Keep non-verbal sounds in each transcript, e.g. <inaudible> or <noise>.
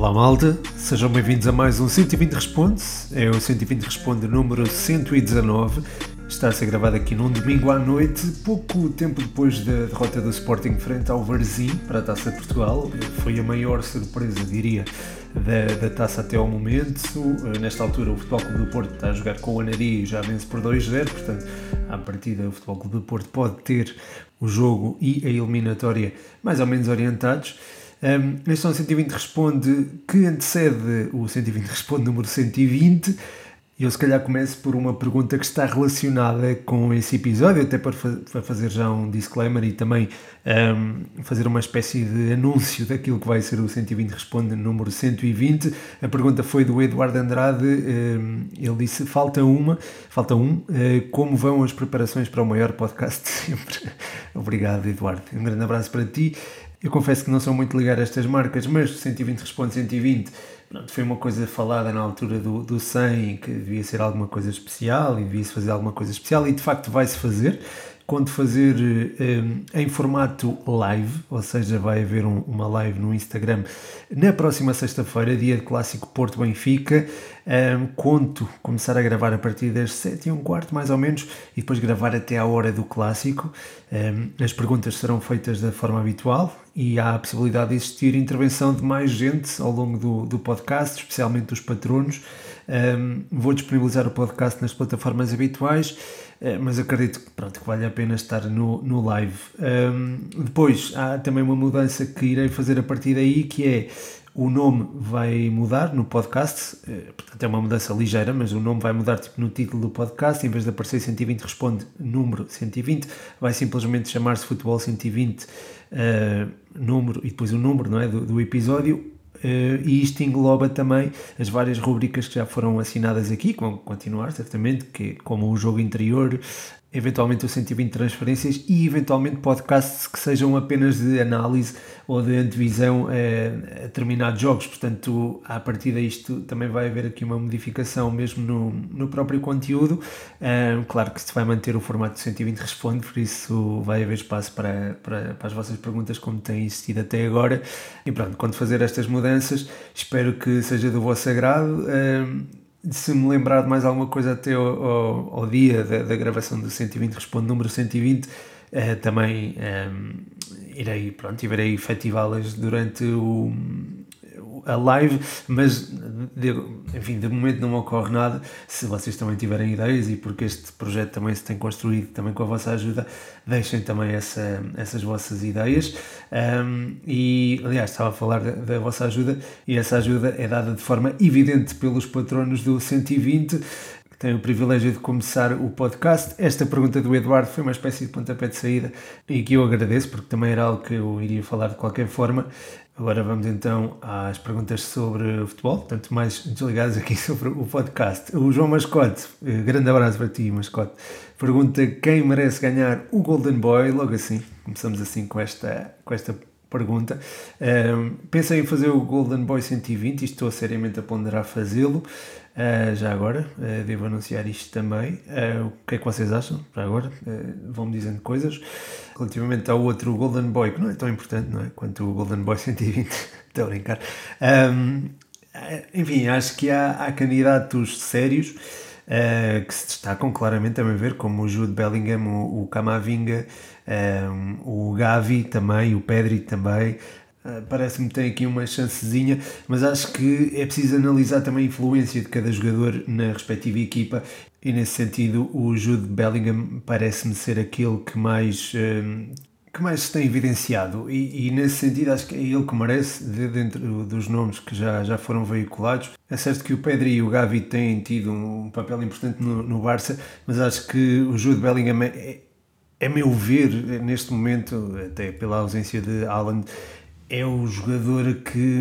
Olá malta, sejam bem-vindos a mais um 120 Responde. É o 120 Responde número 119. Está a ser gravado aqui num domingo à noite, pouco tempo depois da derrota do Sporting frente ao Varzim para a Taça de Portugal. Foi a maior surpresa, diria, da, da taça até ao momento. Nesta altura, o Futebol Clube do Porto está a jogar com o Anadia e já vence por 2-0, portanto, à partida, o Futebol Clube do Porto pode ter o jogo e a eliminatória mais ou menos orientados. Um, é um 120 Responde que antecede o 120 Responde número 120. E eu se calhar começo por uma pergunta que está relacionada com esse episódio, até para, para fazer já um disclaimer e também um, fazer uma espécie de anúncio daquilo que vai ser o 120 Responde número 120. A pergunta foi do Eduardo Andrade, um, ele disse, falta uma, falta um, uh, como vão as preparações para o maior podcast de sempre? <laughs> Obrigado Eduardo, um grande abraço para ti. Eu confesso que não sou muito ligado a estas marcas, mas 120 responde 120. Pronto, foi uma coisa falada na altura do, do 100 que devia ser alguma coisa especial e devia-se fazer alguma coisa especial e de facto vai-se fazer quando fazer um, em formato live, ou seja, vai haver um, uma live no Instagram na próxima sexta-feira, dia de clássico Porto Benfica. Um, conto começar a gravar a partir das 7 e um quarto, mais ou menos, e depois gravar até à hora do clássico. as perguntas serão feitas da forma habitual e há a possibilidade de existir intervenção de mais gente ao longo do, do podcast, especialmente dos patronos. vou disponibilizar o podcast nas plataformas habituais eh, mas acredito que, pronto, que vale a pena estar no, no live. Um, depois há também uma mudança que irei fazer a partir daí, que é o nome vai mudar no podcast, eh, portanto é uma mudança ligeira, mas o nome vai mudar tipo, no título do podcast, em vez de aparecer 120 responde número 120, vai simplesmente chamar-se Futebol 120 uh, eh, número e depois o número não é, do, do episódio Uh, e isto engloba também as várias rubricas que já foram assinadas aqui, que vão continuar certamente, que, como o jogo interior, eventualmente o 120 transferências e eventualmente podcasts que sejam apenas de análise ou de antevisão a, a determinados jogos. Portanto, a partir isto também vai haver aqui uma modificação mesmo no, no próprio conteúdo. Um, claro que se vai manter o formato de 120 responde, por isso vai haver espaço para, para, para as vossas perguntas como tem existido até agora. E pronto, quando fazer estas mudanças, espero que seja do vosso agrado. Um, se me lembrar de mais alguma coisa até ao, ao, ao dia da, da, gravação do 120, responde número 120, eh, também um, irei, pronto, irei efetivá-las durante o, a live, mas de, enfim, de momento não ocorre nada. Se vocês também tiverem ideias e porque este projeto também se tem construído também com a vossa ajuda, deixem também essa, essas vossas ideias. Um, e aliás, estava a falar da, da, vossa ajuda e essa ajuda é dada de forma evidente pelos patronos do 120 tenho o privilégio de começar o podcast. Esta pergunta do Eduardo foi uma espécie de pontapé de saída e que eu agradeço, porque também era algo que eu iria falar de qualquer forma. Agora vamos então às perguntas sobre futebol, portanto, mais desligados aqui <laughs> sobre o podcast. O João Mascote, eh, grande abraço para ti, Mascote, pergunta quem merece ganhar o Golden Boy. Logo assim, começamos assim com esta, com esta pergunta. Um, pensei em fazer o Golden Boy 120 e estou seriamente a ponderar fazê-lo. Uh, já agora, uh, devo anunciar isto também. Uh, o que é que vocês acham? Já agora, vão-me dizendo coisas. Relativamente ao outro Golden Boy, que não é tão importante, não é? Quanto o Golden Boy <laughs> 120, estou a brincar. Um, enfim, acho que há, há candidatos sérios que se destacam claramente, a meu ver, como o Jude Bellingham, o, o Camavinga, um, o Gavi também, o Pedri também. Uh, Parece-me que tem aqui uma chancezinha, mas acho que é preciso analisar também a influência de cada jogador na respectiva equipa. E nesse sentido o Jude Bellingham parece-me ser aquele que mais um, que mais se tem evidenciado. E, e, nesse sentido acho que é ele que merece de dentro dos nomes que já, já foram veiculados. É certo que o Pedri e o Gavi têm tido um papel importante no, no Barça mas acho que o Jude Bellingham é, a meu ver, neste momento, até pela ausência de Alan, é o jogador que,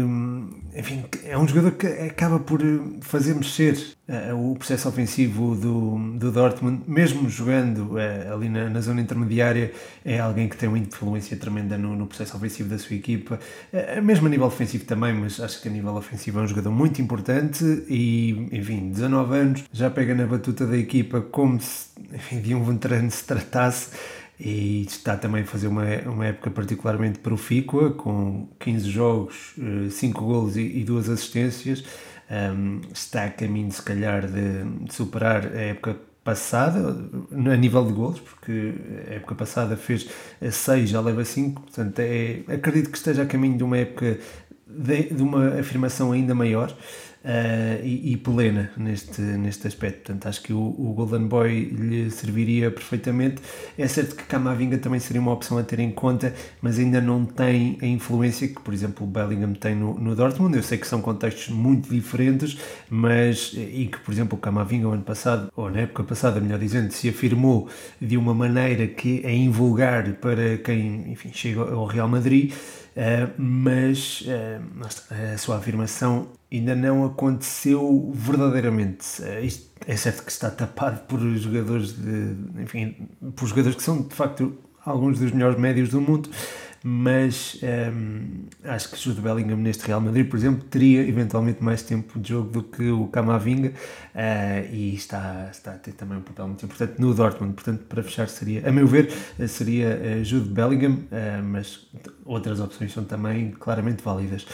enfim, é um jogador que acaba por fazer mexer uh, o processo ofensivo do, do Dortmund, mesmo jogando uh, ali na, na, zona intermediária, é alguém que tem uma influência tremenda no, no processo ofensivo da sua equipa, uh, mesmo a nível ofensivo também, mas acho que a nível ofensivo é um jogador muito importante e, enfim, 19 anos, já pega na batuta da equipa como se enfim, de um veterano se tratasse e está também a fazer uma, uma época particularmente profícua, com 15 jogos, 5 golos e, e 2 assistências. Um, está a caminho, se calhar, de, de superar a época passada, a nível de golos, porque a época passada fez 6, já leva 5, portanto é, acredito que esteja a caminho de uma época de, de uma afirmação ainda maior uh, e, e plena neste, neste aspecto. Portanto, acho que o, o, Golden Boy lhe serviria perfeitamente. É certo que Camavinga também seria uma opção a ter em conta, mas ainda não tem a influência que, por exemplo, o Bellingham tem no, no Dortmund. Eu sei que são contextos muito diferentes, mas e que, por exemplo, o Camavinga, o ano passado, ou na época passada, melhor dizendo, se afirmou de uma maneira que é invulgar para quem, enfim, chega ao Real Madrid. Uh, mas uh, a sua afirmação ainda não aconteceu verdadeiramente. É certo que está tapado por jogadores de, enfim, por jogadores que são de facto alguns dos melhores médios do mundo, mas um, acho que Jude Bellingham neste Real Madrid, por exemplo, teria eventualmente mais tempo de jogo do que o Camavinga uh, e está, está a ter também um papel muito importante no Dortmund. Portanto, para fechar, seria, a meu ver, seria uh, Jude Bellingham, uh, mas outras opções são também claramente válidas.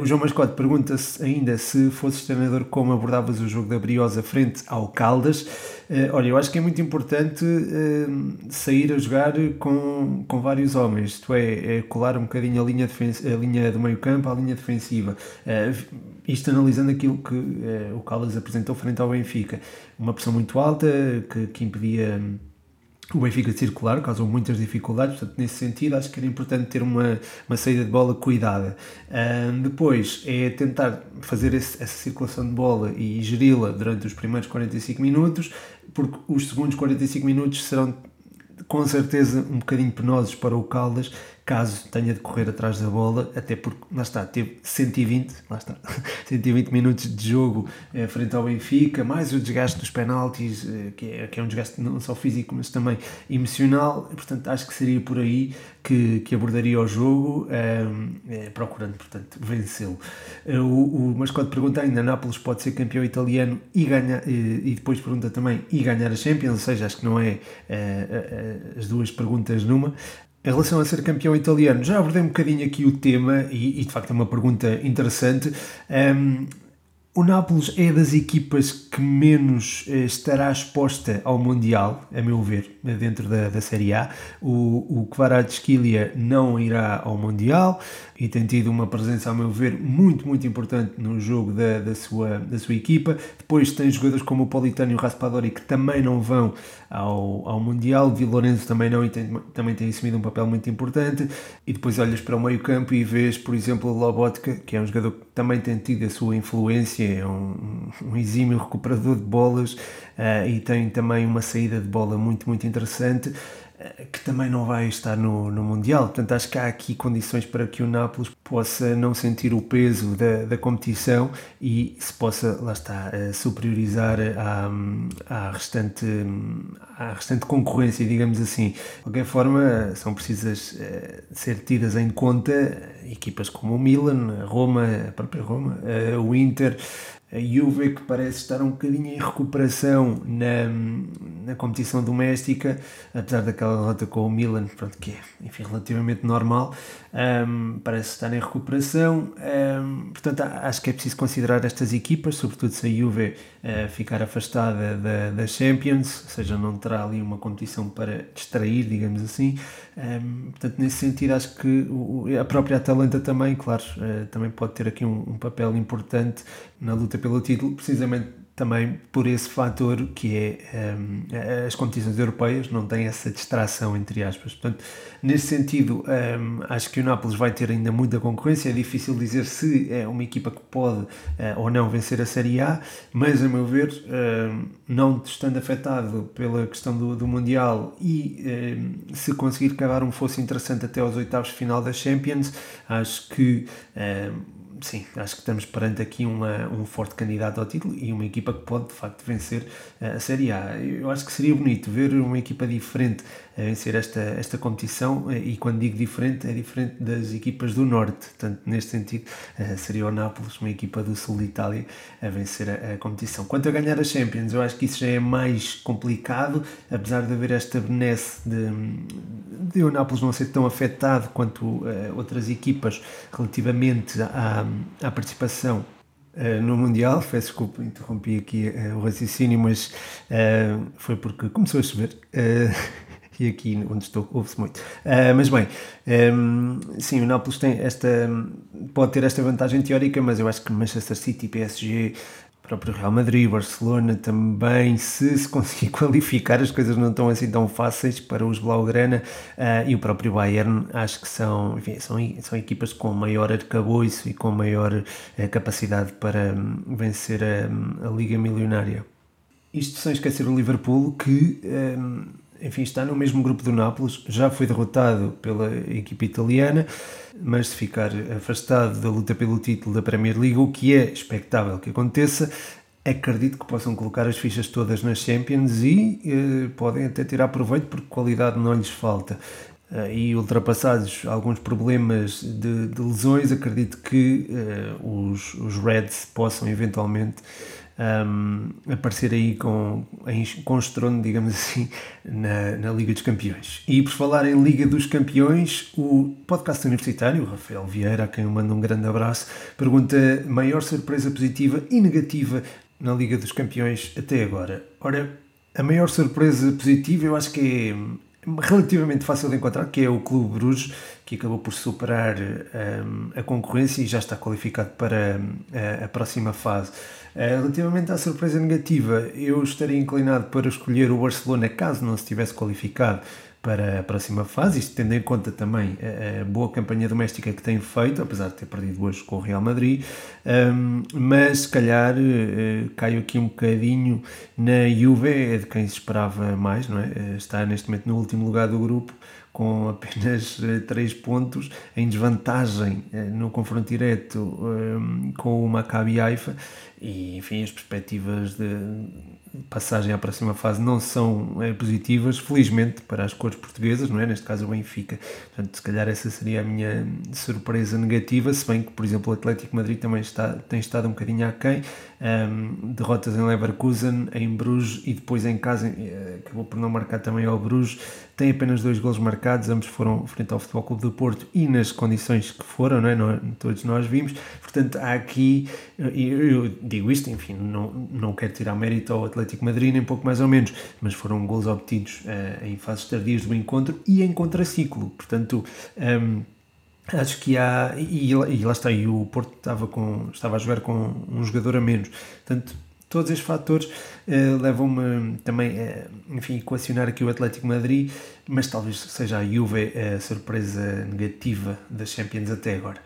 o João Mascote pergunta-se ainda se fosses treinador, como abordavas o jogo da Briosa frente ao Caldas. Uh, olha, eu acho que é muito importante uh, sair a jogar com, com vários homens, isto é, é colar um bocadinho a linha, a linha do meio campo à linha defensiva. Uh, isto analisando aquilo que o Caldas apresentou frente ao Benfica. Uma pressão muito alta que, que impedia o Benfica circular, causou muitas dificuldades, portanto, nesse sentido, acho que era importante ter uma, uma saída de bola cuidada. Um, depois é tentar fazer esse, essa circulação de bola e geri-la durante os primeiros 45 minutos, porque os segundos 45 minutos serão com certeza um bocadinho penosos para o Caldas, caso tenha de correr atrás da bola, até porque, lá está, teve 120, lá está, <laughs> 120 minutos de jogo eh, frente ao Benfica, mais o desgaste dos penaltis, eh, que, é, que é um desgaste não só físico, mas também emocional, portanto, acho que seria por aí que, que abordaria o jogo, eh, procurando, portanto, vencê-lo. O, o Mascote pergunta ainda, Nápoles pode ser campeão italiano e ganhar, e, depois pergunta também, e ganhar a Champions, ou seja, acho que não é as duas perguntas numa, em relação a ser campeão italiano, já abordei um bocadinho aqui o tema e, e de facto é uma pergunta interessante. Um, o Nápoles é das equipas que menos eh, estará exposta ao Mundial, a meu ver, dentro da, da Série A. O, o Kvaratskhelia não irá ao Mundial e tem tido uma presença, a meu ver, muito, muito importante no jogo da, da, sua, da sua equipa. Depois tem jogadores como o Politano e o Raspadori que também não vão ao, ao Mundial. Di Lorenzo também não e tem, também tem assumido um papel muito importante. E depois olhas para o meio campo e vês, por exemplo, Lobotka, que é um jogador que também tem tido a sua influência, é um, um exímio recuperador de bolas uh, e tem também uma saída de bola muito, muito interessante que também não vai estar no, no Mundial. Portanto, acho que há aqui condições para que o Nápoles possa não sentir o peso da, da competição e se possa, lá está, eh, superiorizar à, à, restante, à restante concorrência, digamos assim. De qualquer forma, são precisas eh, ser tidas em conta equipas como o Milan, a Roma, a própria Roma, eh, o Inter, a Juve que parece estar um bocadinho em recuperação na, na competição doméstica, apesar daquela derrota com o Milan, pronto, que é enfim, relativamente normal, um, parece estar em recuperação. Um, portanto, acho que é preciso considerar estas equipas, sobretudo se a Juve uh, ficar afastada da, da Champions, ou seja, não terá ali uma competição para distrair, digamos assim. Um, portanto, nesse sentido, acho que a própria Atalanta também, claro, uh, também pode ter aqui um, um papel importante na luta pelo título, precisamente também por esse fator que é um, as competições europeias não têm essa distração entre aspas. Portanto, nesse sentido, um, acho que o Nápoles vai ter ainda muita concorrência. É difícil dizer se é uma equipa que pode uh, ou não vencer a Série A, mas a meu ver, um, não estando afetado pela questão do, do Mundial e hum, se conseguir cavar um fosse interessante até aos oitavos de final da Champions, acho que hum, sim, acho que estamos perante aqui uma, um forte candidato ao título e uma equipa que pode de facto vencer a Série A. Eu acho que seria bonito ver uma equipa diferente a vencer esta, esta competição e quando digo diferente, é diferente das equipas do Norte. Portanto, neste sentido, seria o Nápoles, uma equipa do Sul de Itália, a vencer a, a competição. Quanto a ganhar a Champions, eu acho que isso já é mais complicado, apesar de haver esta benesse de, de o Nápoles não ser tão afetado quanto uh, outras equipas relativamente à, à participação uh, no Mundial. Peço desculpa, interrompi aqui uh, o raciocínio, mas foi porque começou a chover. E aqui onde estou ouve-se muito. mas bem, um, sim, o Nápoles tem esta, pode ter esta vantagem teórica, mas eu acho que Manchester City PSG próprio Real Madrid, Barcelona também, se se conseguir <laughs> qualificar, as coisas não estão assim tão fáceis para os Blaugrana uh, e o próprio Bayern, acho que são, enfim, são, são equipas com maior arcabouço e com maior uh, capacidade para um, vencer a, a, Liga Milionária. Isto sem esquecer o Liverpool, que um, enfim, está no mesmo grupo do Nápoles, já foi derrotado pela equipa italiana, mas se ficar afastado da luta pelo título da Premier League, o que é expectável que aconteça, acredito que possam colocar as fichas todas nas Champions e eh, podem até tirar proveito porque qualidade não lhes falta. Uh, e ultrapassados alguns problemas de, de lesões, acredito que uh, os, os Reds possam eventualmente um, aparecer aí com, em, com estrondo, digamos assim, na, na Liga dos Campeões. E por falar em Liga dos Campeões, o podcast universitário, o Rafael Vieira, a quem eu mando um grande abraço, pergunta maior surpresa positiva e negativa na Liga dos Campeões até agora. Ora, a maior surpresa positiva eu acho que é relativamente fácil de encontrar, que é o Clube Bruges, que acabou por superar um, a concorrência e já está qualificado para um, a, próxima fase. Uh, relativamente à surpresa negativa, eu estaria inclinado para escolher o Barcelona caso não se tivesse qualificado para a próxima fase, isto tendo em conta também a, a, boa campanha doméstica que tem feito, apesar de ter perdido hoje com o Real Madrid, um, mas se calhar uh, aqui um bocadinho na Juve, é de quem se esperava mais, não é? Uh, está neste momento no último lugar do grupo, com <laughs> apenas 3 pontos, em desvantagem no confronto direto um, com o Maccabi Haifa, e enfim, as perspectivas de passagem à próxima fase não são é, positivas, felizmente para as cores portuguesas, não é? Neste caso o Benfica. Portanto, se calhar essa seria a minha surpresa negativa, se bem que, por exemplo, o Atlético Madrid também está, tem estado um bocadinho aquém. Um, derrotas em Leverkusen, em Bruges e depois em casa eh, acabou por não marcar também ao Bruges. Tem apenas dois gols marcados, ambos foram frente ao Futebol Clube do Porto e nas condições que foram, não é? Todos nós vimos. Portanto, há aqui, eu, digo isto, enfim, não, não quero tirar mérito ao Atlético Madrid, nem pouco mais ou menos, mas foram gols obtidos uh, em fases tardias do encontro e em contraciclo. Portanto, um, acho que há. E, e, lá está, e o Porto estava, com, estava a jogar com um jogador a menos. Portanto, todos estes fatores uh, levam-me também a, enfim, equacionar aqui o Atlético Madrid, mas talvez seja a Juve a surpresa negativa das Champions até agora.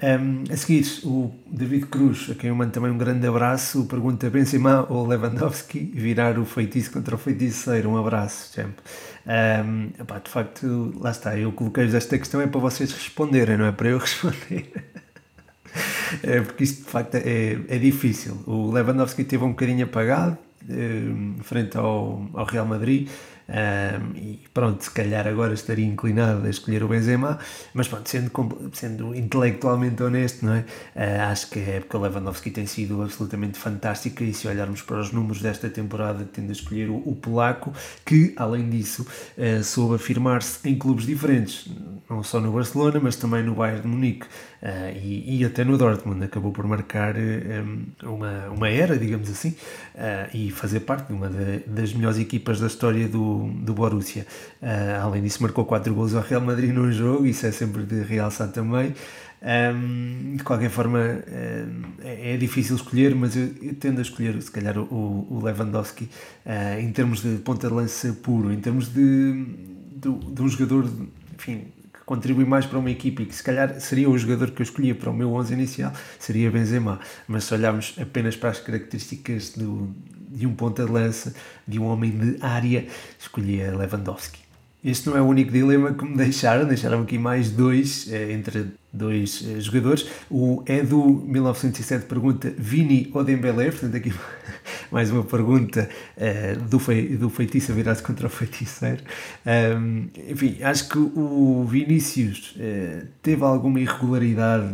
Um, a seguir, o David Cruz, a quem eu mando também um grande abraço, pergunta Benzema ou Lewandowski virar o feitiço contra o feiticeiro. Um abraço, sempre. Um, epá, de facto, lá está, eu coloquei-vos esta questão é para vocês responderem, não é para eu <laughs> responder. <laughs> é porque isto de facto é, é difícil. O Lewandowski teve um bocadinho apagado um, frente ao, ao Real Madrid um, e pronto, se calhar agora estaria inclinado a escolher o Benzema, mas pronto, sendo, sendo intelectualmente honesto, não é? Uh, acho que a época Lewandowski tem sido absolutamente fantástica e se olharmos para os números desta temporada, tendo a escolher o, o polaco, que além disso uh, soube afirmar-se em clubes diferentes, não só no Barcelona, mas também no Bayern de Munique uh, e, e, até no Dortmund. Acabou por marcar um, uma, uma era, digamos assim, e fazer parte de uma de, das melhores equipas da história do do, Borussia. Uh, além disso, marcou 4 gols ao Real Madrid num jogo, isso é sempre de realçar também. Um, de qualquer forma, é, é, difícil escolher, mas eu, eu, tendo a escolher, se calhar, o, o Lewandowski uh, em termos de ponta de lança puro, em termos de, de, de um jogador, enfim, que contribui mais para uma equipe e que se calhar seria o jogador que eu escolhia para o meu 11 inicial, seria Benzema. Mas se olharmos apenas para as características do, de um ponta de lança, de um homem de área, escolhia Lewandowski. Este não é o único dilema que me deixaram, deixaram aqui mais dois eh, entre dois eh, jogadores. O Edu 1907 pergunta Vini ou Dembélé, portanto aqui <laughs> mais uma pergunta uh, do, fei, do feitiço a virar-se contra o feiticeiro. Enfim, acho que o Vinícius teve alguma irregularidade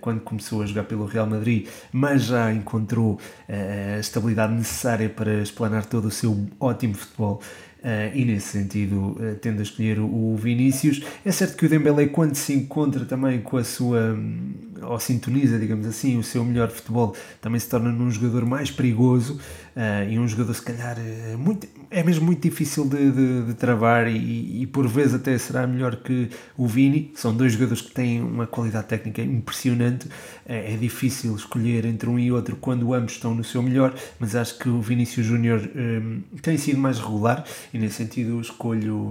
quando começou a jogar pelo Real Madrid, mas já encontrou a estabilidade necessária para explanar todo o seu ótimo futebol. Uh, e nesse sentido uh, tendo a escolher o Vinícius. É certo que o Dembélé quando se encontra também com a sua, um, ou sintoniza, digamos assim, o seu melhor futebol, também se torna num jogador mais perigoso uh, e um jogador se calhar muito, é mesmo muito difícil de, de, de travar e, e, por vezes até será melhor que o Vini. São dois jogadores que têm uma qualidade técnica impressionante. É, é difícil escolher entre um e outro quando ambos estão no seu melhor, mas acho que o Vinícius Júnior um, tem sido mais regular e nesse sentido escolho,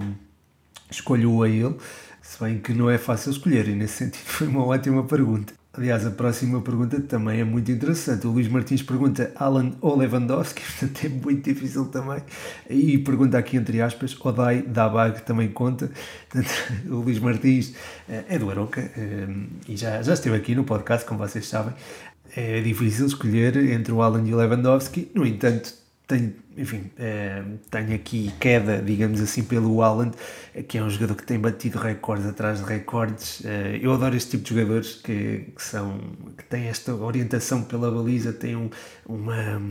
escolho a ele, se bem que não é fácil escolher, e nesse sentido <laughs> foi uma ótima pergunta. Aliás, a próxima pergunta também é muito interessante. O Luís Martins pergunta Alan ou Lewandowski, <laughs> portanto é muito difícil também. E pergunta aqui entre aspas, Odai Dabag também conta. <laughs> Portanto, o Luís Martins eh, é do Aroca eh, e já, já esteve aqui no podcast, como vocês sabem. É difícil escolher entre o Alan e o Lewandowski, no entanto, tenho, enfim, é, tenho aqui queda, digamos assim, pelo Alan, que é um jogador que tem batido recordes atrás de recordes. É, eu adoro este tipo de jogadores que, que, são, que têm esta orientação pela baliza, têm um, uma,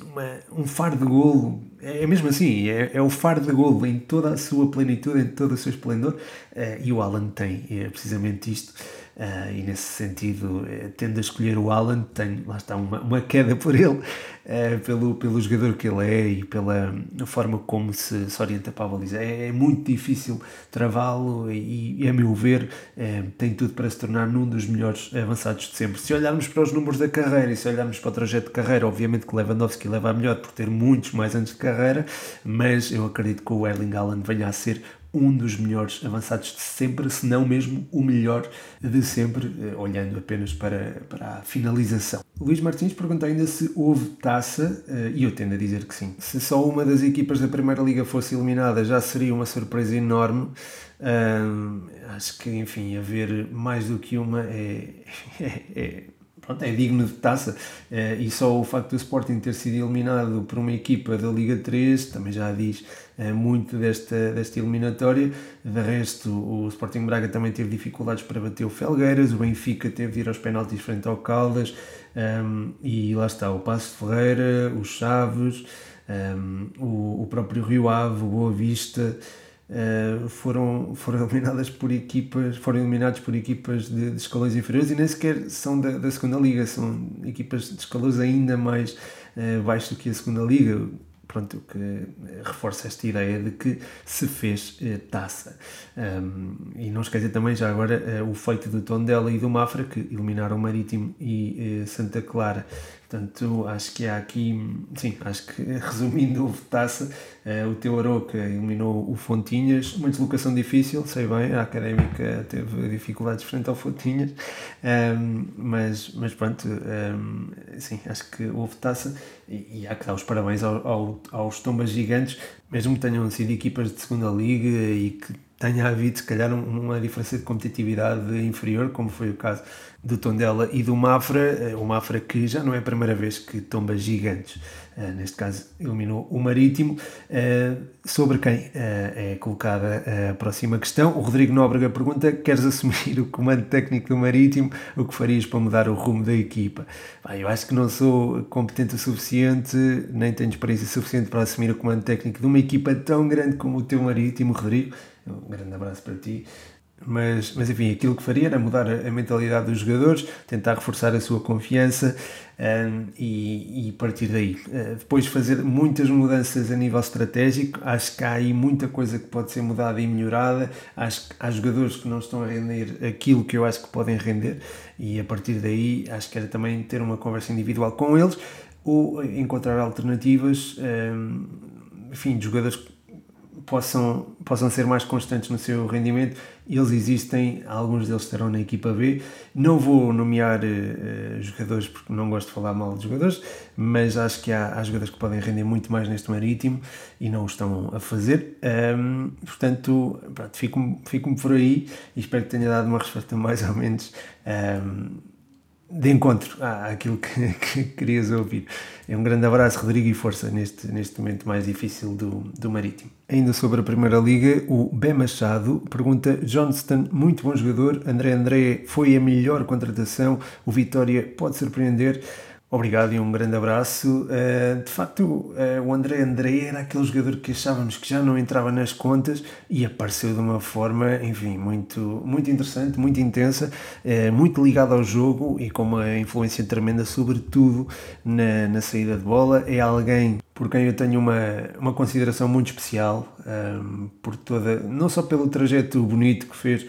uma, um faro de golo, é, é mesmo assim, é, é, o faro de golo em toda a sua plenitude, em todo o seu esplendor, é, e o Alan tem é precisamente isto. Uh, e nesse sentido, uh, tendo a escolher o Alan, tenho, lá está, uma, uma queda <laughs> por ele, uh, pelo, pelo jogador que ele é e pela forma como se, se orienta para a baliza. É, é muito difícil travá-lo e, e, a meu ver, eh, tem tudo para se tornar num dos melhores avançados de sempre. Se olharmos para os números da carreira e se olharmos para o trajeto de carreira, obviamente que Lewandowski leva a melhor por ter muitos mais anos de carreira, mas eu acredito que o Erling Haaland venha a ser um dos melhores avançados de sempre, se não mesmo o melhor de sempre, eh, olhando apenas para, para a finalização. Luís Martins pergunta ainda se houve taça, eh, e eu tendo a dizer que sim. Se só uma das equipas da Primeira Liga fosse eliminada, já seria uma surpresa enorme. acho que, enfim, haver mais do que uma é, <laughs> é, é pronto, é digno de taça. Uh, e só o facto do Sporting ter sido eliminado por uma equipa da Liga 3 também já diz uh, muito desta, desta eliminatória. De resto, o Sporting Braga também teve dificuldades para bater o Felgueiras, o Benfica teve de ir aos penaltis frente ao Caldas, ehm, e lá está o Passo Ferreira, os Chaves, ehm, o, o próprio Rio Ave, o Boa Vista. Uh, foram, foram eliminadas por equipas, foram eliminados por equipas de, de escalões inferiores e nem sequer são da, da segunda liga, são equipas de escalões ainda mais uh, do que a segunda liga, pronto, que reforça esta ideia de que se fez uh, taça. Um, e não esquecer também já agora o feito do Tondela e do Mafra, que eliminaram o Marítimo e Santa Clara Portanto, acho que há aqui, sim, acho que <laughs> resumindo, houve taça. Uh, o Teu Aroca eliminou o Fontinhas, uma deslocação difícil, sei bem, a académica teve dificuldades frente ao Fontinhas, um, mas, mas pronto, um, sim, acho que houve taça e, e, há que dar os parabéns ao, ao, aos Tombas Gigantes, mesmo que tenham sido equipas de segunda liga e que tenha havido, se calhar, uma diferença de competitividade inferior, como foi o caso do Tondela e do Mafra. Eh, o Mafra que já não é a primeira vez que tomba gigantes, eh, neste caso eliminou o Marítimo. Eh, sobre quem é colocada a próxima questão. O Rodrigo Nóbrega pergunta: queres assumir o comando técnico do Marítimo? O que farias para mudar o rumo da equipa? eu acho que não sou competente o suficiente, nem tenho experiência suficiente para assumir o comando técnico de uma equipa tão grande como o teu Marítimo, Rodrigo um grande abraço para ti. Mas, mas enfim, aquilo que faria era mudar a, mentalidade dos jogadores, tentar reforçar a sua confiança um, e, e partir daí. Uh, depois fazer muitas mudanças a nível estratégico, acho que há aí muita coisa que pode ser mudada e melhorada. Acho que há jogadores que não estão a render aquilo que eu acho que podem render, e a partir daí acho que era também ter uma conversa individual com eles ou encontrar alternativas, um, enfim, de jogadores possam, possam ser mais constantes no seu rendimento. Eles existem, alguns deles estarão na equipa B. Não vou nomear uh, jogadores porque não gosto de falar mal de jogadores, mas acho que há, há jogadores que podem render muito mais neste marítimo e não o estão a fazer. Um, portanto, fico-me fico por aí e espero que tenha dado uma resposta <laughs> mais ou menos. Um, de encontro àquilo que, <laughs> que, querias ouvir. Um grande abraço, Rodrigo, e força neste, neste momento mais difícil do, do Marítimo. Ainda sobre a Primeira Liga, o B Machado pergunta: Johnston, muito bom jogador. André André foi a melhor contratação. O Vitória pode surpreender. Obrigado e um grande abraço. Uh, de facto, uh, o André André era aquele jogador que achávamos que já não entrava nas contas e apareceu de uma forma, enfim, muito, muito interessante, muito intensa, uh, muito ligado ao jogo e com uma influência tremenda, sobretudo na, na saída de bola. É alguém por quem eu tenho uma, uma consideração muito especial, por toda, não só pelo trajeto bonito que fez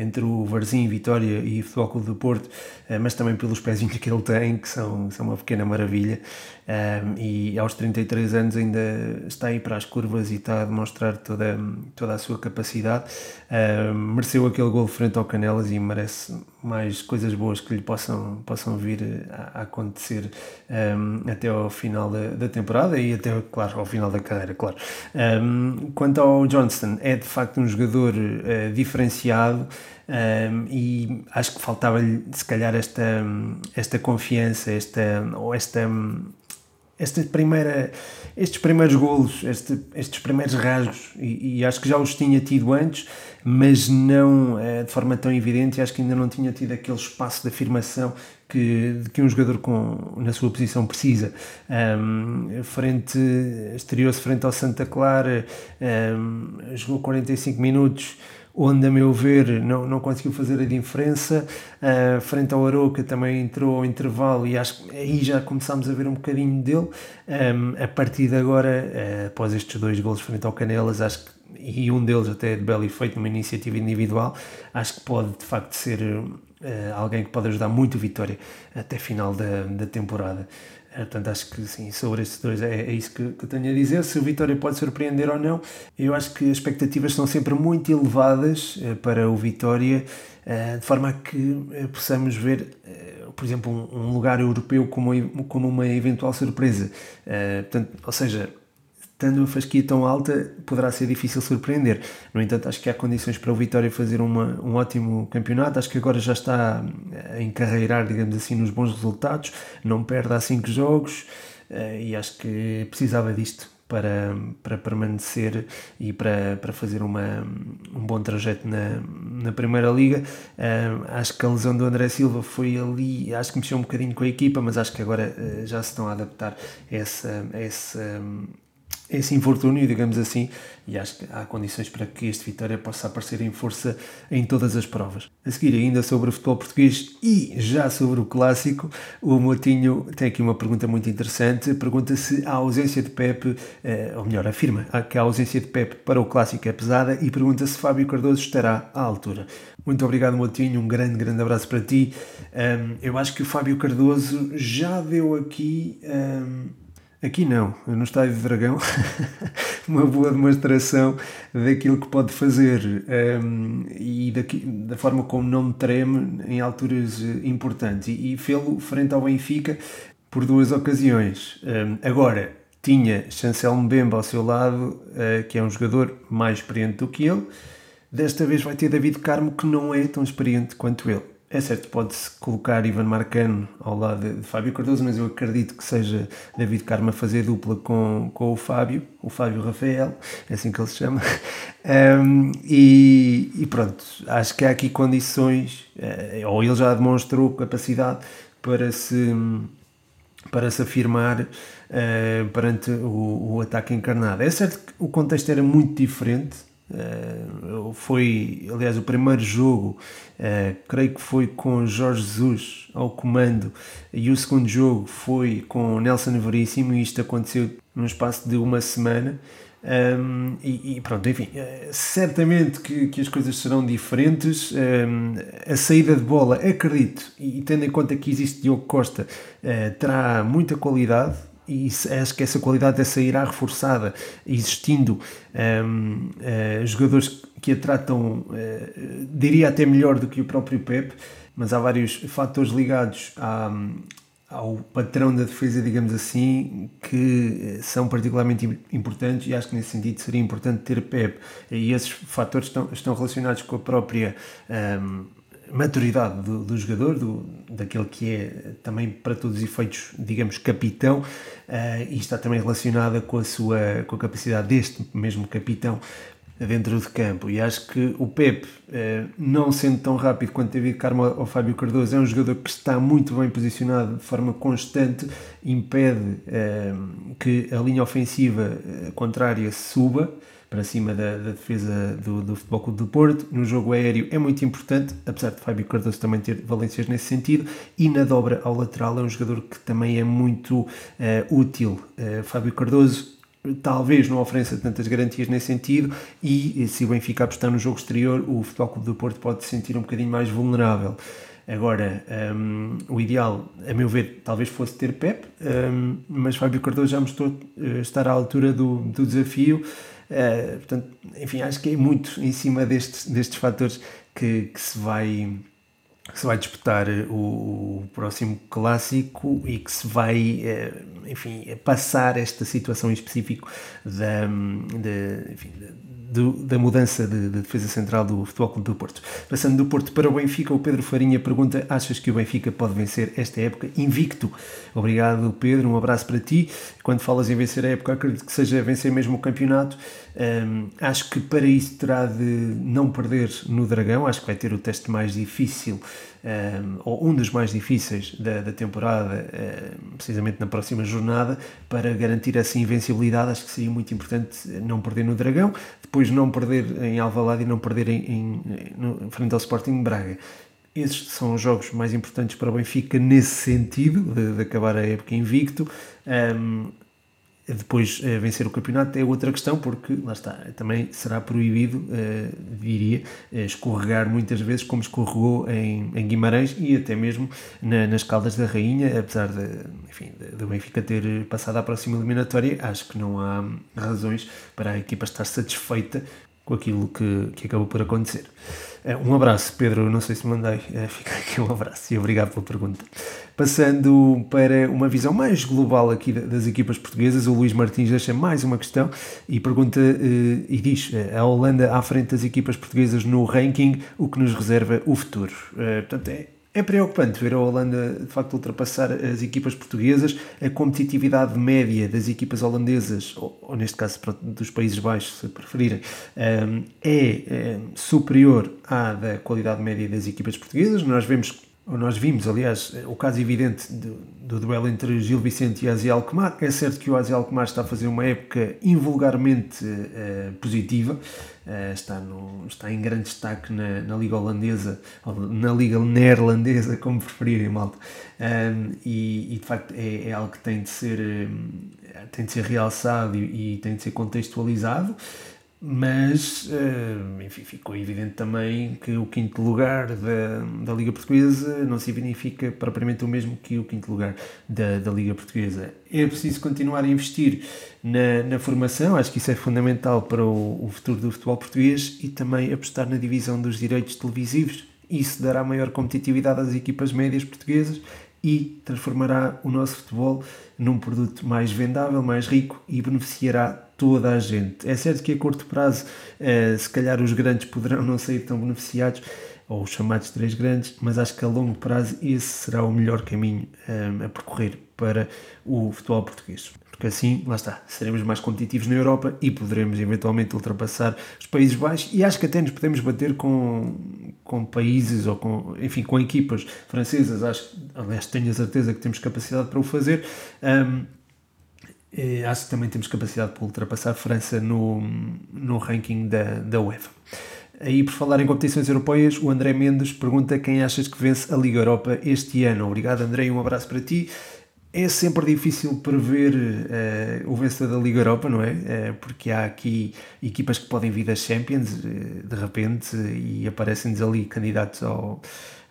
entre o Varzim, Vitória e o Futebol Clube do Porto, uh, mas também pelos pezinhos que ele tem, que são, são uma pequena maravilha. Um, e aos 33 anos ainda está aí para as curvas e está a demonstrar toda, toda a sua capacidade. Um, mereceu aquele gol frente ao Canelas e merece mais coisas boas que lhe possam, possam vir a, acontecer um, até ao final da, da, temporada e até, claro, ao final da carreira, claro. quanto ao Johnston, é de facto um jogador uh, diferenciado. Um, e acho que faltava-lhe se calhar esta, esta confiança, esta, ou esta, esta primeira, estes primeiros golos, este, estes primeiros rasgos, e, e, acho que já os tinha tido antes, mas não é, de forma tão evidente, acho que ainda não tinha tido aquele espaço de afirmação que, que um jogador com, na sua posição precisa. Um, frente, estreou-se frente ao Santa Clara, um, jogou 45 minutos onde, a meu ver, não, não conseguiu fazer a diferença. Uh, frente ao Aroca também entrou ao intervalo e acho que aí já começámos a ver um bocadinho dele. Um, a partir de agora, uh, após estes dois golos frente ao Canelas, acho que, e um deles até de belo efeito numa iniciativa individual, acho que pode de facto ser uh, alguém que pode ajudar muito a Vitória até final da, da temporada. É, portanto, acho que sim, sobre estes dois é, é isso que, que, tenho a dizer. Se o Vitória pode surpreender ou não, eu acho que as expectativas são sempre muito elevadas eh, para o Vitória, eh, de forma a que eh, possamos ver, por exemplo, um, um lugar europeu como, como uma eventual surpresa. Portanto, ou seja, estando a fasquia tão alta, poderá ser difícil surpreender. No entanto, acho que há condições para o Vitória fazer uma, um ótimo campeonato. Acho que agora já está a encarreirar, digamos assim, nos bons resultados. Não perde há 5 jogos eh, e acho que precisava disto para, para permanecer e para, para fazer uma, um bom trajeto na, na Primeira Liga. Uh, acho que a lesão do André Silva foi ali, acho que mexeu um bocadinho com a equipa, mas acho que agora já se estão a adaptar a essa, a essa, esse infortúnio, digamos assim, e acho que há condições para que este Vitória possa aparecer em força em todas as provas. A seguir, ainda sobre o futebol português e já sobre o clássico, o Motinho tem aqui uma pergunta muito interessante. Pergunta se a ausência de Pepe, eh, ou melhor, afirma que a ausência de Pepe para o clássico é pesada e pergunta se Fábio Cardoso estará à altura. Muito obrigado, Motinho. Um grande, grande abraço para ti. Eu acho que o Fábio Cardoso já deu aqui. Aqui não, no Estádio do Dragão, <laughs> uma boa demonstração daquilo que pode fazer um, e daqui, da forma como não treme em alturas eh, importantes. E, e fê-lo frente ao Benfica por duas ocasiões. Um, agora, tinha Chancel Mbemba ao seu lado, uh, que é um jogador mais experiente do que ele. Desta vez vai ter David Carmo, que não é tão experiente quanto ele. É certo, pode-se colocar Ivan Marcano ao lado de Fábio Cardoso, mas eu acredito que seja David Carmo a fazer dupla com, com o Fábio, o Fábio Rafael, é assim que ele se chama. <laughs> Um, e, e, pronto, acho que há aqui condições, eh, ou ele já demonstrou capacidade para se, para se afirmar uh, perante o, o ataque encarnado. É certo que o contexto era muito diferente Uh, foi, aliás, o primeiro jogo, uh, creio que foi com Jorge Jesus ao comando, e o segundo jogo foi com Nelson Veríssimo, e isto aconteceu num espaço de uma semana. Um, e, e, pronto, enfim, uh, certamente que, que as coisas serão diferentes. Um, a saída de bola, acredito, e, e tendo em conta que existe Diogo Costa, terá muita qualidade e acho que essa qualidade dessa irá reforçada, existindo um, uh, jogadores que a tratam, uh, diria até melhor do que o próprio Pep, mas há vários fatores ligados à, ao patrão da defesa, digamos assim, que são particularmente importantes e acho que nesse sentido seria importante ter Pep. E esses fatores estão, estão relacionados com a própria. Um, maturidade do, do jogador, do, daquele que é também para todos os efeitos, digamos, capitão, uh, e está também relacionada com a sua com a capacidade deste mesmo capitão dentro de campo. E acho que o Pep, uh, não sendo tão rápido quanto David Carmo ou Fábio Cardoso, é um jogador que está muito bem posicionado de forma constante, impede uh, que a linha ofensiva contrária suba para cima da, da defesa do, do Futebol Clube do Porto. No jogo aéreo é muito importante, apesar de Fábio Cardoso também ter valências nesse sentido. E na dobra ao lateral é um jogador que também é muito uh, útil. Uh, Fábio Cardoso talvez não ofereça tantas garantias nesse sentido e se o Benfica apostar no jogo exterior, o Futebol Clube do Porto pode se sentir um bocadinho mais vulnerável. Agora, um, o ideal, a meu ver, talvez fosse ter Pep, um, mas Fábio Cardoso já mostrou uh, estar à altura do, do desafio. Uh, portanto, enfim, acho que é muito em cima destes, destes fatores que, que se vai que se vai disputar o, o, próximo clássico e que se vai, eh, enfim, passar esta situação em específico da, de, enfim, do, da mudança de, de, defesa central do Futebol Clube do Porto. Passando do Porto para o Benfica, o Pedro Farinha pergunta: achas que o Benfica pode vencer esta época invicto? Obrigado, Pedro. Um abraço para ti. Quando falas em vencer a época, acredito que seja vencer mesmo o campeonato. Um, acho que para isso terá de não perder no Dragão. Acho que vai ter o teste mais difícil ou um dos mais difíceis da, da temporada, precisamente na próxima jornada, para garantir essa invencibilidade. Acho que seria muito importante não perder no Dragão, depois não perder em Alvalade e não perder em, em, no, frente ao Sporting Braga. Esses são os jogos mais importantes para o Benfica nesse sentido, de, de acabar a época invicto. Um, depois uh, vencer o campeonato é outra questão, porque lá está, também será proibido, uh, diria, uh, escorregar muitas vezes, como escorregou em, em Guimarães e até mesmo na, nas Caldas da Rainha, apesar de, enfim, de Benfica ter passado à próxima eliminatória, acho que não há razões para a equipa estar satisfeita com aquilo que, que acabou por acontecer. Eh, um abraço, Pedro. Não sei se mandei. Eh, fica aqui um abraço e obrigado pela pergunta. Passando para uma visão mais global aqui das equipas portuguesas, o Luís Martins deixa mais uma questão e pergunta eh, e diz: a Holanda à frente das equipas portuguesas no ranking, o que nos reserva o futuro? Portanto, é é preocupante ver a Holanda de facto ultrapassar as equipas portuguesas. A competitividade média das equipas holandesas, ou, ou neste caso dos Países Baixos, se preferirem, hum, é hum, superior à da qualidade média das equipas portuguesas. Nós vemos nós vimos, aliás, o caso evidente do, do duelo entre Gil Vicente e Azi Alkmaar. É certo que o Azi Alkmaar está a fazer uma época invulgarmente uh, positiva, uh, está, no, está em grande destaque na, na Liga Holandesa, ou na Liga Neerlandesa, como preferirem, malta. Um, e, e, de facto é, é, algo que tem de ser, tem de ser realçado e, e tem de ser contextualizado mas eh, enfim, ficou evidente também que o quinto lugar da, da Liga Portuguesa não significa propriamente o mesmo que o quinto lugar da, da Liga Portuguesa. É preciso continuar a investir na, na formação, acho que isso é fundamental para o, o futuro do futebol português e também apostar na divisão dos direitos televisivos. Isso dará maior competitividade às equipas médias portuguesas e transformará o nosso futebol num produto mais vendável, mais rico e beneficiará toda a gente. É certo que a curto prazo, eh, se calhar os grandes poderão <laughs> não sair tão beneficiados, ou os chamados três grandes, mas acho que a longo prazo esse será o melhor caminho um, a percorrer para o futebol português. Porque assim, lá está, seremos mais competitivos na Europa e poderemos eventualmente ultrapassar os Países Baixos e acho que até nos podemos bater com, com países ou com, enfim, com equipas francesas. Acho, aliás, tenho a certeza que temos capacidade para o fazer. Um, acho que também temos capacidade para ultrapassar a França no, no ranking da, da UEFA. Aí, por falar em competições europeias, o André Mendes pergunta quem achas que vence a Liga Europa este ano. Obrigado, André, um abraço para ti. É sempre difícil prever uh, o vencedor da Liga Europa, não é? Uh, porque há aqui equipas que podem vir das Champions uh, de repente e aparecem-nos ali candidatos ao,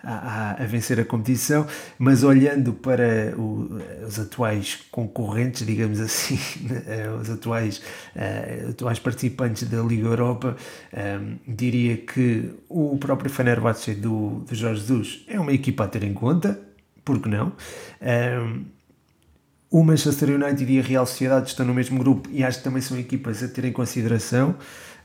a, a, vencer a competição, mas olhando para o, os atuais concorrentes, digamos assim, né, <laughs> os atuais, uh, atuais participantes da Liga Europa, um, diria que o próprio Fenerbahçe do, do Jorge Jesus é uma equipa a ter em conta, porque não? Um, o Manchester United e a Real Sociedade estão no mesmo grupo e acho que também são equipas a ter em consideração.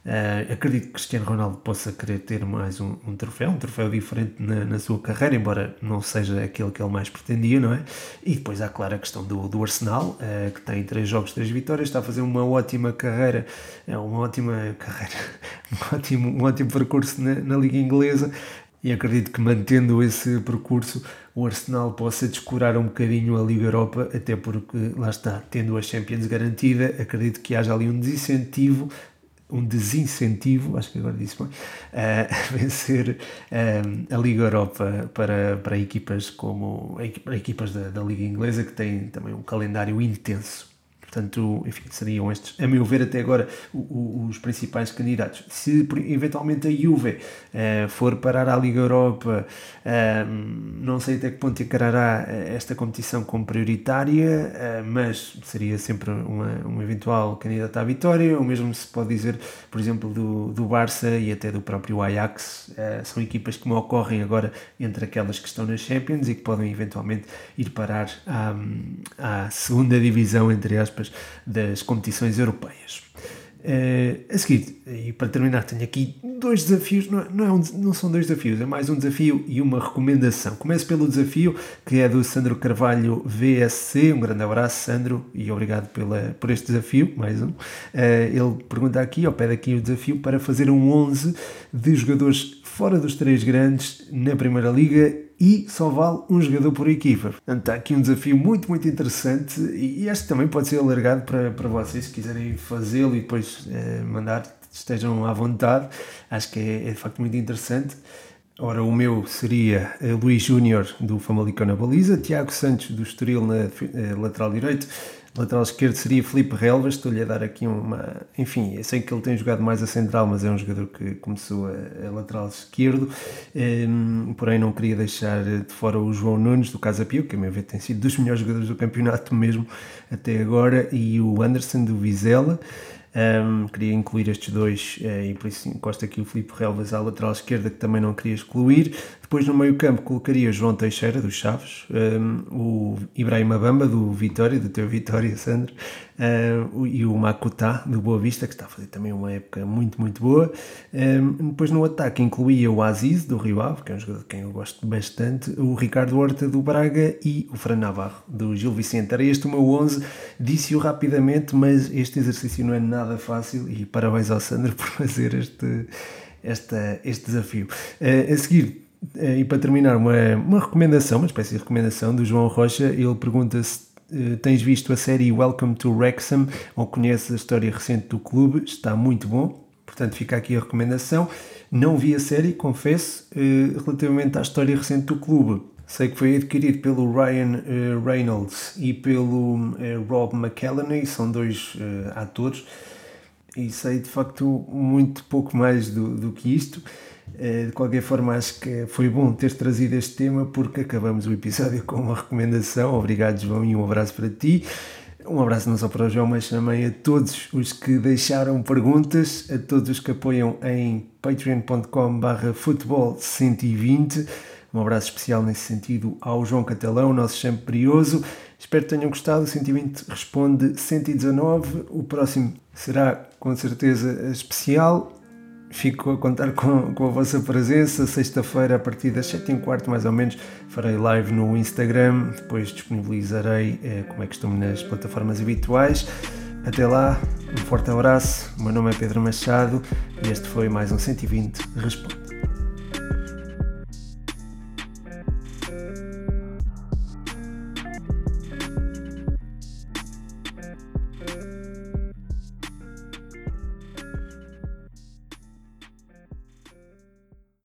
Uh, acredito que Cristiano Ronaldo possa querer ter mais um, um troféu, um troféu diferente na, na, sua carreira, embora não seja aquele que ele mais pretendia, não é? E depois há, claro, a questão do, do Arsenal, uh, que tem três jogos, três vitórias, está a fazer uma ótima carreira, é uma ótima carreira, <laughs> um ótimo, um ótimo percurso na, na Liga Inglesa, e acredito que mantendo esse percurso o Arsenal possa descurar um bocadinho a Liga Europa, até porque lá está, tendo a Champions garantida, acredito que haja ali um desincentivo um desincentivo, acho que agora disse bem, a <laughs> vencer a Liga Europa para, para equipas como para equipas da, da Liga Inglesa que têm também um calendário intenso. Portanto, enfim, seriam estes, a meu ver, até agora, os principais candidatos. Se eventualmente a Juve uh, for parar à Liga Europa, uh, não sei até que ponto encarará eh, esta competição como prioritária, uh, mas seria sempre uma, um eventual candidato à vitória. O mesmo se pode dizer, por exemplo, do, do Barça e até do próprio Ajax. são equipas que me ocorrem agora entre aquelas que estão nas Champions e que podem eventualmente ir parar à, à segunda divisão, entre aspas das competições europeias. Uh, a seguir, e para terminar, tenho aqui dois desafios, não, é, não, é um, não, são dois desafios, é mais um desafio e uma recomendação. Começo pelo desafio que é do Sandro Carvalho VSC. Um grande abraço, Sandro, e obrigado pela, por este desafio. Mais um. Uh, ele pergunta aqui, ou pede aqui o desafio para fazer um 11 de jogadores fora dos três grandes na Primeira Liga e só vale um jogador por equipa. Portanto, está aqui um desafio muito, muito interessante e este também pode ser alargado para, para vocês se quiserem fazê-lo e depois eh, mandar, estejam à vontade. Acho que é, é de facto muito interessante. Ora, o meu seria eh, Luís Júnior do Famalicão na baliza, Tiago Santos do Estoril na eh, lateral direito, lateral esquerdo seria Felipe Relvas, estou-lhe a dar aqui uma. Enfim, eu sei que ele tem jogado mais a central, mas é um jogador que começou a, a lateral esquerdo. Um, porém, não queria deixar de fora o João Nunes do Casa Pio, que a meu ver tem sido dos melhores jogadores do campeonato mesmo até agora, e o Anderson do Vizela. Um, queria incluir estes dois uh, e por isso encosta aqui o Filipe Relvas à lateral esquerda que também não queria excluir. Depois no meio campo colocaria João Teixeira dos Chaves, um, o Ibrahim Abamba do Vitória, do teu Vitória, Sandro, uh, e o Makutá do Boa Vista, que está a fazer também uma época muito, muito boa. Um, depois no ataque incluía o Aziz do Rio Ave, que é um jogador de quem eu gosto bastante, o Ricardo Horta do Braga e o Fran Navarro do Gil Vicente. Era este o meu 11, disse-o rapidamente, mas este exercício não é nada fácil e parabéns ao Sandro <laughs> por fazer este, esta, este desafio. Uh, a seguir, e para terminar, uma, uma recomendação, uma espécie de recomendação do João Rocha. Ele pergunta se eh, tens visto a série Welcome to Wrexham ou conheces a história recente do clube, está muito bom. Portanto, fica aqui a recomendação. Não vi a série, confesso, uh, relativamente à história recente do clube. Sei que foi adquirido pelo Ryan Reynolds e pelo Rob McElhenney, são dois atores, e sei de facto muito pouco mais do, do que isto. Eh, de qualquer forma, acho que foi bom ter trazido este tema porque acabamos o episódio com uma recomendação. Obrigado, João, e um abraço para ti. Um abraço não só para o João, mas também a todos os que deixaram perguntas, a todos os que apoiam em patreon.com/barra futebol 120. Um abraço especial nesse sentido ao João Catalão, nosso champ brioso. Espero que tenham gostado. O 120 responde 119. O próximo será com certeza especial fico a contar com, com a vossa presença. Sexta-feira, a partir das 7 h quarto mais ou menos, farei live no Instagram. Depois disponibilizarei eh, como é que estou nas plataformas habituais. Até lá, um forte abraço. O meu nome é Pedro Machado e este foi mais um 120 Responde.